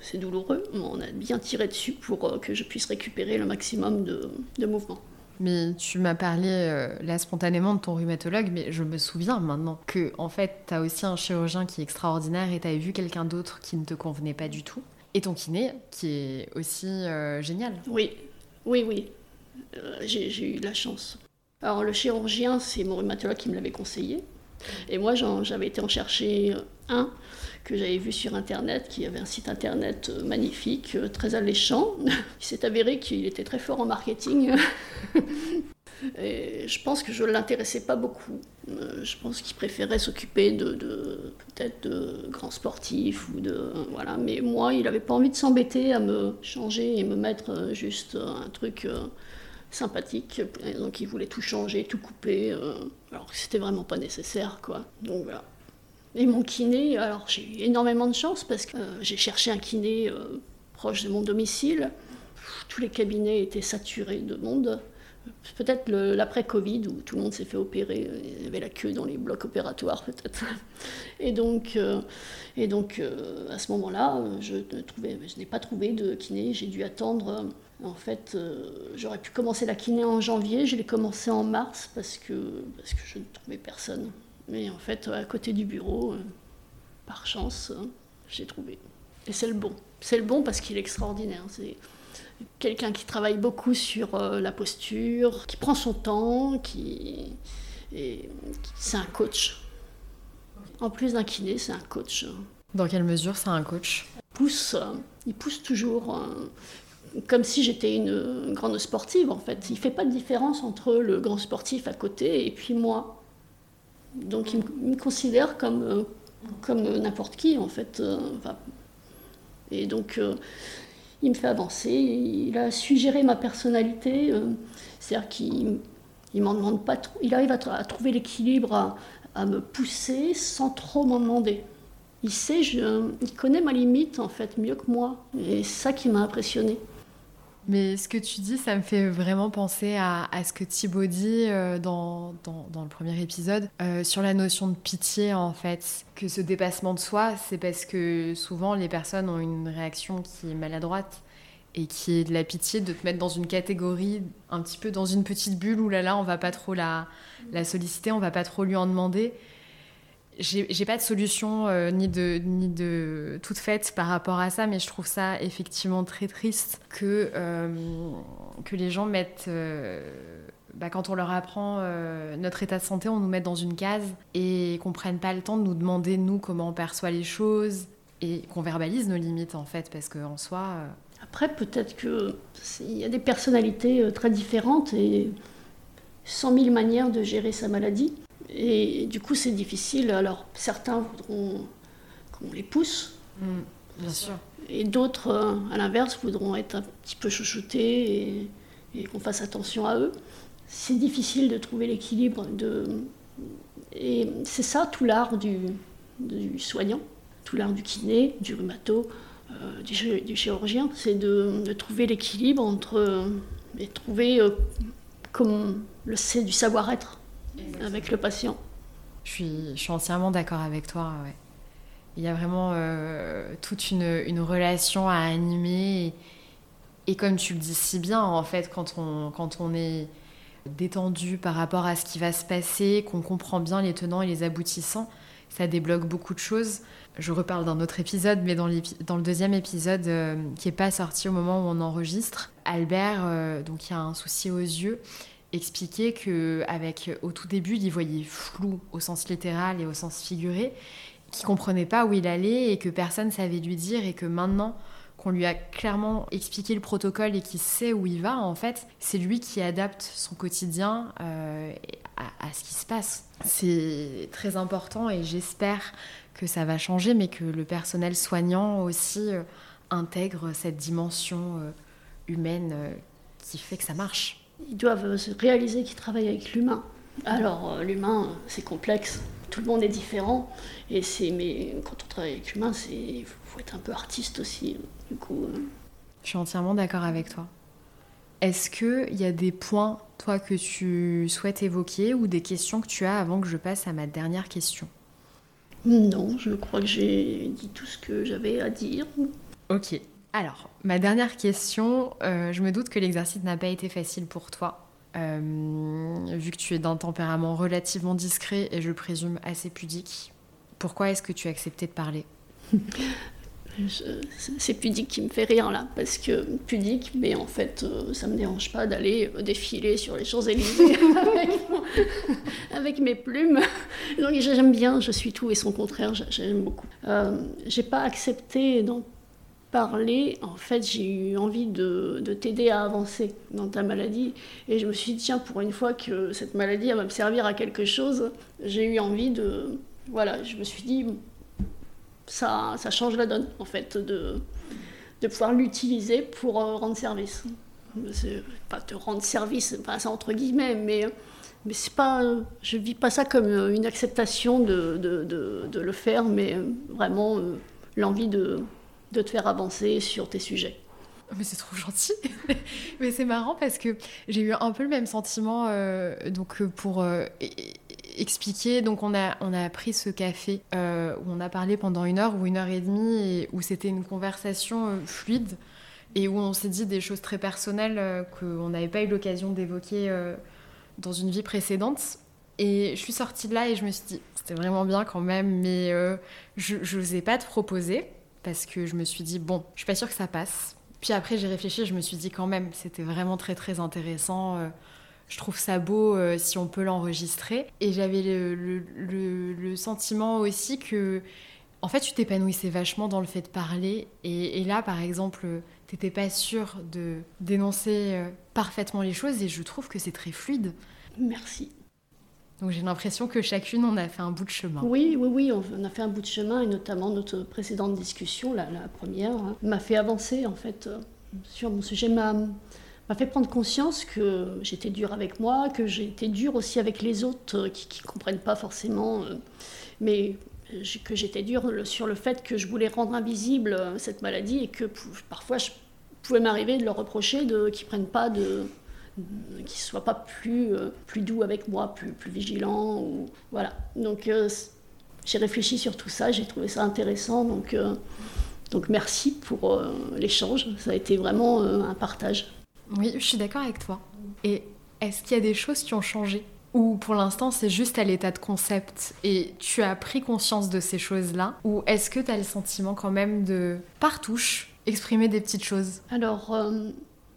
c'est douloureux, mais on a bien tiré dessus pour euh, que je puisse récupérer le maximum de, mouvements. Mais tu m'as parlé là spontanément de ton rhumatologue, mais je me souviens maintenant que en fait, tu as aussi un chirurgien qui est extraordinaire et tu avais vu quelqu'un d'autre qui ne te convenait pas du tout. Et ton kiné, qui est aussi euh, génial. Oui, oui, oui. Euh, j'ai eu de la chance. Alors le chirurgien, c'est mon rhumatologue qui me l'avait conseillé. Et moi, j'avais été en chercher un que j'avais vu sur Internet, qui avait un site Internet euh, magnifique, très alléchant. Il s'est avéré qu'il était très fort en marketing. Et je pense que je ne l'intéressais pas beaucoup. Euh, je pense qu'il préférait s'occuper de, peut-être de grands sportifs ou de voilà. Mais moi, il n'avait pas envie de s'embêter à me changer et me mettre euh, juste un truc euh, sympathique. donc il voulait tout changer, tout couper, alors que c'était vraiment pas nécessaire, quoi. Donc voilà. Et mon kiné, alors j'ai eu énormément de chance parce que j'ai cherché un kiné proche de mon domicile. Tous les cabinets étaient saturés de monde. Peut-être l'après-Covid où tout le monde s'est fait opérer, il y avait la queue dans les blocs opératoires peut-être. Et donc, euh, et donc euh, à ce moment-là, je n'ai pas trouvé de kiné, j'ai dû attendre. En fait, euh, j'aurais pu commencer la kiné en janvier, je l'ai commencé en mars parce que, parce que je ne trouvais personne. Mais en fait, à côté du bureau, par chance, j'ai trouvé. Et c'est le bon. C'est le bon parce qu'il est extraordinaire. Quelqu'un qui travaille beaucoup sur euh, la posture, qui prend son temps, qui, c'est un coach. En plus d'un kiné, c'est un coach. Dans quelle mesure c'est un coach? Il pousse, euh, il pousse toujours, euh, comme si j'étais une grande sportive en fait. Il fait pas de différence entre le grand sportif à côté et puis moi. Donc il me, considère comme, comme n'importe qui en fait. et donc il me fait avancer, il a su gérer ma personnalité, euh, c'est-à-dire qu'il m'en demande pas trop, il arrive à, trouver l'équilibre, à, me pousser sans trop m'en demander. Il sait, il connaît ma limite en fait mieux que moi, et c'est ça qui m'a impressionné. Mais ce que tu dis, ça me fait vraiment penser à, ce que Thibaut dit euh, dans, dans, le premier épisode euh, sur la notion de pitié, en fait. Que ce dépassement de soi, c'est parce que souvent les personnes ont une réaction qui est maladroite et qui est de la pitié de te mettre dans une catégorie, un petit peu dans une petite bulle où là, là, on va pas trop la, la solliciter, on va pas trop lui en demander j'ai pas de solution euh, ni, de, ni de toute faite par rapport à ça, mais je trouve ça effectivement très triste que, euh, que les gens mettent. Euh, bah, quand on leur apprend notre état de santé, on nous met dans une case et qu'on prenne pas le temps de nous demander, nous, comment on perçoit les choses et qu'on verbalise nos limites en fait, parce qu'en soi. Après, peut-être qu'il y a des personnalités très différentes et 100 000 manières de gérer sa maladie. Et du coup, c'est difficile. Alors, certains voudront qu'on les pousse. Mm, bien sûr. Et d'autres, euh, à l'inverse, voudront être un petit peu chouchoutés et, qu'on fasse attention à eux. C'est difficile de trouver l'équilibre. De... Et c'est ça tout l'art du, du, soignant, tout l'art du kiné, du rhumato, euh, du, chirurgien. C'est de, trouver l'équilibre entre. et trouver, euh, comme le c'est du savoir-être avec le patient. Je suis, je suis entièrement d'accord avec toi. Il y a vraiment euh, toute une, une, relation à animer. Et, comme tu le dis si bien, en fait, quand on, quand on est détendu par rapport à ce qui va se passer, qu'on comprend bien les tenants et les aboutissants, ça débloque beaucoup de choses. Je reparle d'un autre épisode, mais dans, dans le deuxième épisode euh, qui n'est pas sorti au moment où on enregistre, Albert, euh, donc il y a un souci aux yeux, expliquer que avec au tout début, il voyait flou au sens littéral et au sens figuré, qu'il comprenait pas où il allait et que personne savait lui dire et que maintenant qu'on lui a clairement expliqué le protocole et qu'il sait où il va, en fait, c'est lui qui adapte son quotidien euh, à, ce qui se passe. C'est très important et j'espère que ça va changer, mais que le personnel soignant aussi euh, intègre cette dimension euh, humaine qui fait que ça marche ils doivent se réaliser qu'ils travaillent avec l'humain. Alors, euh, l'humain, c'est complexe, tout le monde est différent, et c'est, mais quand on travaille avec l'humain, il faut être un peu artiste aussi, du coup. Euh. Je suis entièrement d'accord avec toi. Est-ce qu'il y a des points, toi, que tu souhaites évoquer ou des questions que tu as avant que je passe à ma dernière question? Non, je crois que j'ai dit tout ce que j'avais à dire. Ok. Alors, ma dernière question, euh, je me doute que l'exercice n'a pas été facile pour toi, euh, vu que tu es d'un tempérament relativement discret et je présume assez pudique. Pourquoi est-ce que tu as accepté de parler? C'est pudique qui me fait rire là, parce que pudique, mais en fait, euh, ça me dérange pas d'aller euh, défiler sur les Champs-Élysées avec, mes plumes. Donc j'aime bien, je suis tout et son contraire, j'aime beaucoup. J'ai pas accepté d'en parler, en fait, j'ai eu envie de, de t'aider à avancer dans ta maladie. Et je me suis dit, tiens, pour une fois que cette maladie va me servir à quelque chose, j'ai eu envie de. Voilà, je me suis dit, ça, change la donne, en fait, de, pouvoir l'utiliser pour euh, rendre service. Pas te rendre service, pas ça entre guillemets, mais, mais c'est pas, je vis pas ça comme une acceptation de, de, le faire, mais vraiment euh, l'envie de, de te faire avancer sur tes sujets. Mais c'est trop gentil. mais c'est marrant parce que j'ai eu un peu le même sentiment euh, donc pour expliquer. Donc, on a, on a pris ce café euh, où on a parlé pendant une heure ou une heure et demie, où c'était une conversation euh, fluide et où on s'est dit des choses très personnelles euh, qu'on n'avait pas eu l'occasion d'évoquer dans une vie précédente. Et je suis sortie de là et je me suis dit, c'était vraiment bien quand même, mais je n'osais pas te proposer parce que je me suis dit, bon, je suis pas sûre que ça passe. Puis après, j'ai réfléchi, je me suis dit quand même, c'était vraiment très très intéressant je trouve ça beau euh, si on peut l'enregistrer. Et j'avais le, sentiment aussi que, en fait, tu t'épanouissais vachement dans le fait de parler. Et, là, par exemple, t'étais pas sûre de dénoncer euh, parfaitement les choses. Et je trouve que c'est très fluide. Merci. Donc j'ai l'impression que chacune, on a fait un bout de chemin. Oui, oui, oui, on a fait un bout de chemin. Et notamment notre précédente discussion, la, première, hein, m'a fait avancer, en fait, euh, sur mon sujet. Ma fait prendre conscience que j'étais dure avec moi, que j'étais dure aussi avec les autres euh, qui ne comprennent pas forcément, euh, mais que j'étais dure sur le fait que je voulais rendre invisible cette maladie et que parfois je pouvais m'arriver de leur reprocher qu'ils prennent pas de qu'ils soient pas plus plus doux avec moi, plus plus vigilants ou voilà. Donc j'ai réfléchi sur tout ça, j'ai trouvé ça intéressant donc donc merci pour l'échange, ça a été vraiment un partage. Oui, je suis d'accord avec toi. Et est-ce qu'il y a des choses qui ont changé? Ou pour l'instant c'est juste à l'état de concept et tu as pris conscience de ces choses-là? Ou est-ce que tu as le sentiment quand même de, par touche, exprimer des petites choses? Alors, euh,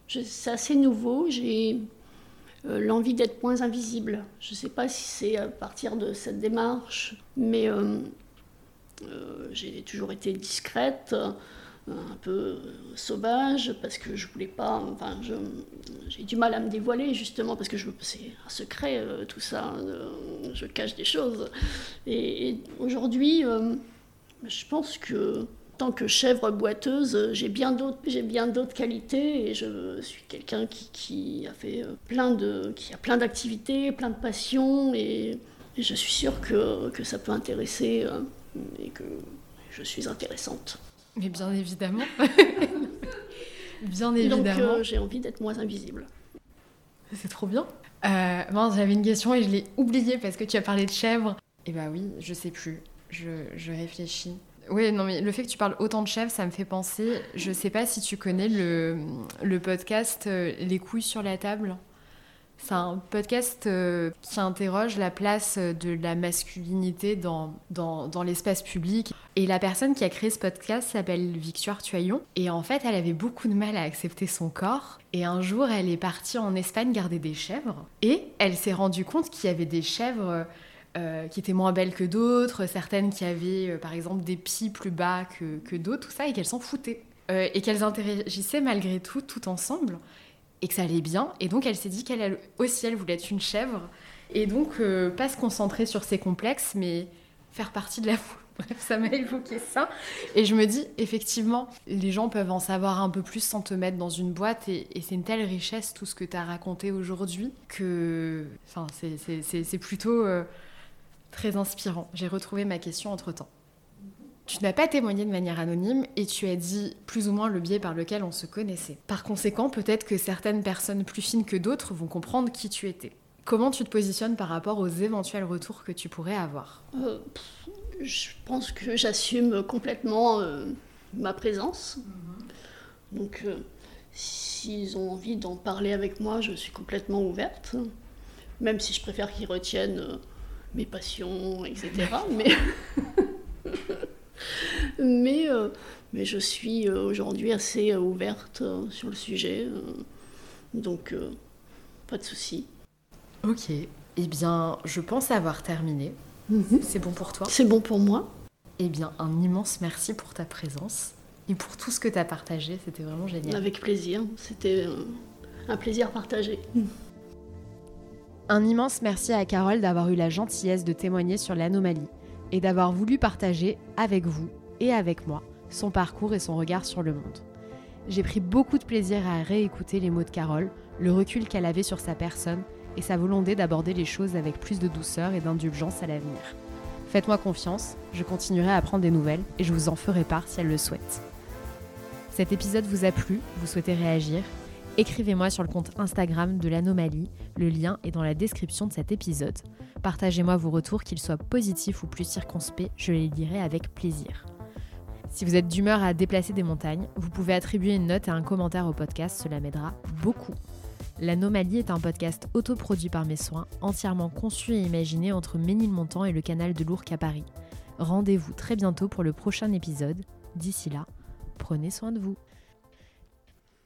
c'est assez nouveau. J'ai euh, l'envie d'être moins invisible. Je ne sais pas si c'est à partir de cette démarche, mais euh, j'ai toujours été discrète un peu sauvage parce que je voulais pas enfin j'ai du mal à me dévoiler justement parce que c'est un secret euh, tout ça euh, je cache des choses et, aujourd'hui euh, je pense que tant que chèvre boiteuse j'ai bien d'autres j'ai bien d'autres qualités et je suis quelqu'un qui, qui, a fait plein de qui a plein d'activités plein de passions et, et, je suis sûre que, que ça peut intéresser et que je suis intéressante mais bien évidemment. bien évidemment. Donc euh, j'ai envie d'être moins invisible. C'est trop bien. Euh, j'avais une question et je l'ai oubliée parce que tu as parlé de chèvres. Eh bah oui, je sais plus. Je, je réfléchis. Oui, non, mais le fait que tu parles autant de chèvres, ça me fait penser. Je sais pas si tu connais le, podcast euh, Les couilles sur la table. C'est un podcast euh, qui interroge la place de la masculinité dans, dans, dans l'espace public. Et la personne qui a créé ce podcast s'appelle Victoire Tuaillon. Et en fait, elle avait beaucoup de mal à accepter son corps. Et un jour, elle est partie en Espagne garder des chèvres. Et elle s'est rendue compte qu'il y avait des chèvres euh, qui étaient moins belles que d'autres, certaines qui avaient euh, par exemple des pieds plus bas que, que d'autres, tout ça, et qu'elles s'en foutaient. et qu'elles interagissaient malgré tout, tout ensemble et que ça allait bien. Et donc elle s'est dit qu'elle aussi, elle voulait être une chèvre. Et donc, euh, pas se concentrer sur ses complexes, mais faire partie de la foule. Bref, ça m'a évoqué ça. Et je me dis, effectivement, les gens peuvent en savoir un peu plus sans te mettre dans une boîte. Et, c'est une telle richesse, tout ce que tu as raconté aujourd'hui, que enfin, c'est plutôt euh, très inspirant. J'ai retrouvé ma question entre-temps. Tu n'as pas témoigné de manière anonyme et tu as dit plus ou moins le biais par lequel on se connaissait. Par conséquent, peut-être que certaines personnes plus fines que d'autres vont comprendre qui tu étais. Comment tu te positionnes par rapport aux éventuels retours que tu pourrais avoir? Euh, Je pense que j'assume complètement euh, ma présence. Donc, euh, s'ils ont envie d'en parler avec moi, je suis complètement ouverte. Même si je préfère qu'ils retiennent mes passions, etc. mais mais, euh, mais je suis euh, aujourd'hui assez euh, ouverte sur le sujet. donc, pas de souci. Ok. Eh bien, je pense avoir terminé. Mhm. C'est bon pour toi? C'est bon pour moi. Eh bien, un immense merci pour ta présence et pour tout ce que tu as partagé. C'était vraiment génial. Avec plaisir. C'était un plaisir partagé. Un immense merci à Carole d'avoir eu la gentillesse de témoigner sur l'anomalie et d'avoir voulu partager avec vous et avec moi son parcours et son regard sur le monde. J'ai pris beaucoup de plaisir à réécouter les mots de Carole, le recul qu'elle avait sur sa personne et sa volonté d'aborder les choses avec plus de douceur et d'indulgence à l'avenir. Faites-moi confiance, je continuerai à prendre des nouvelles et je vous en ferai part si elle le souhaite. Cet épisode vous a plu, vous souhaitez réagir Écrivez-moi sur le compte Instagram de l'anomalie, le lien est dans la description de cet épisode. Partagez-moi vos retours, qu'ils soient positifs ou plus circonspects, je les lirai avec plaisir. Si vous êtes d'humeur à déplacer des montagnes, vous pouvez attribuer une note et un commentaire au podcast, cela m'aidera beaucoup. L'Anomalie est un podcast autoproduit par mes soins, entièrement conçu et imaginé entre Ménilmontant et le canal de l'Ourcq à Paris. Rendez-vous très bientôt pour le prochain épisode. D'ici là, prenez soin de vous.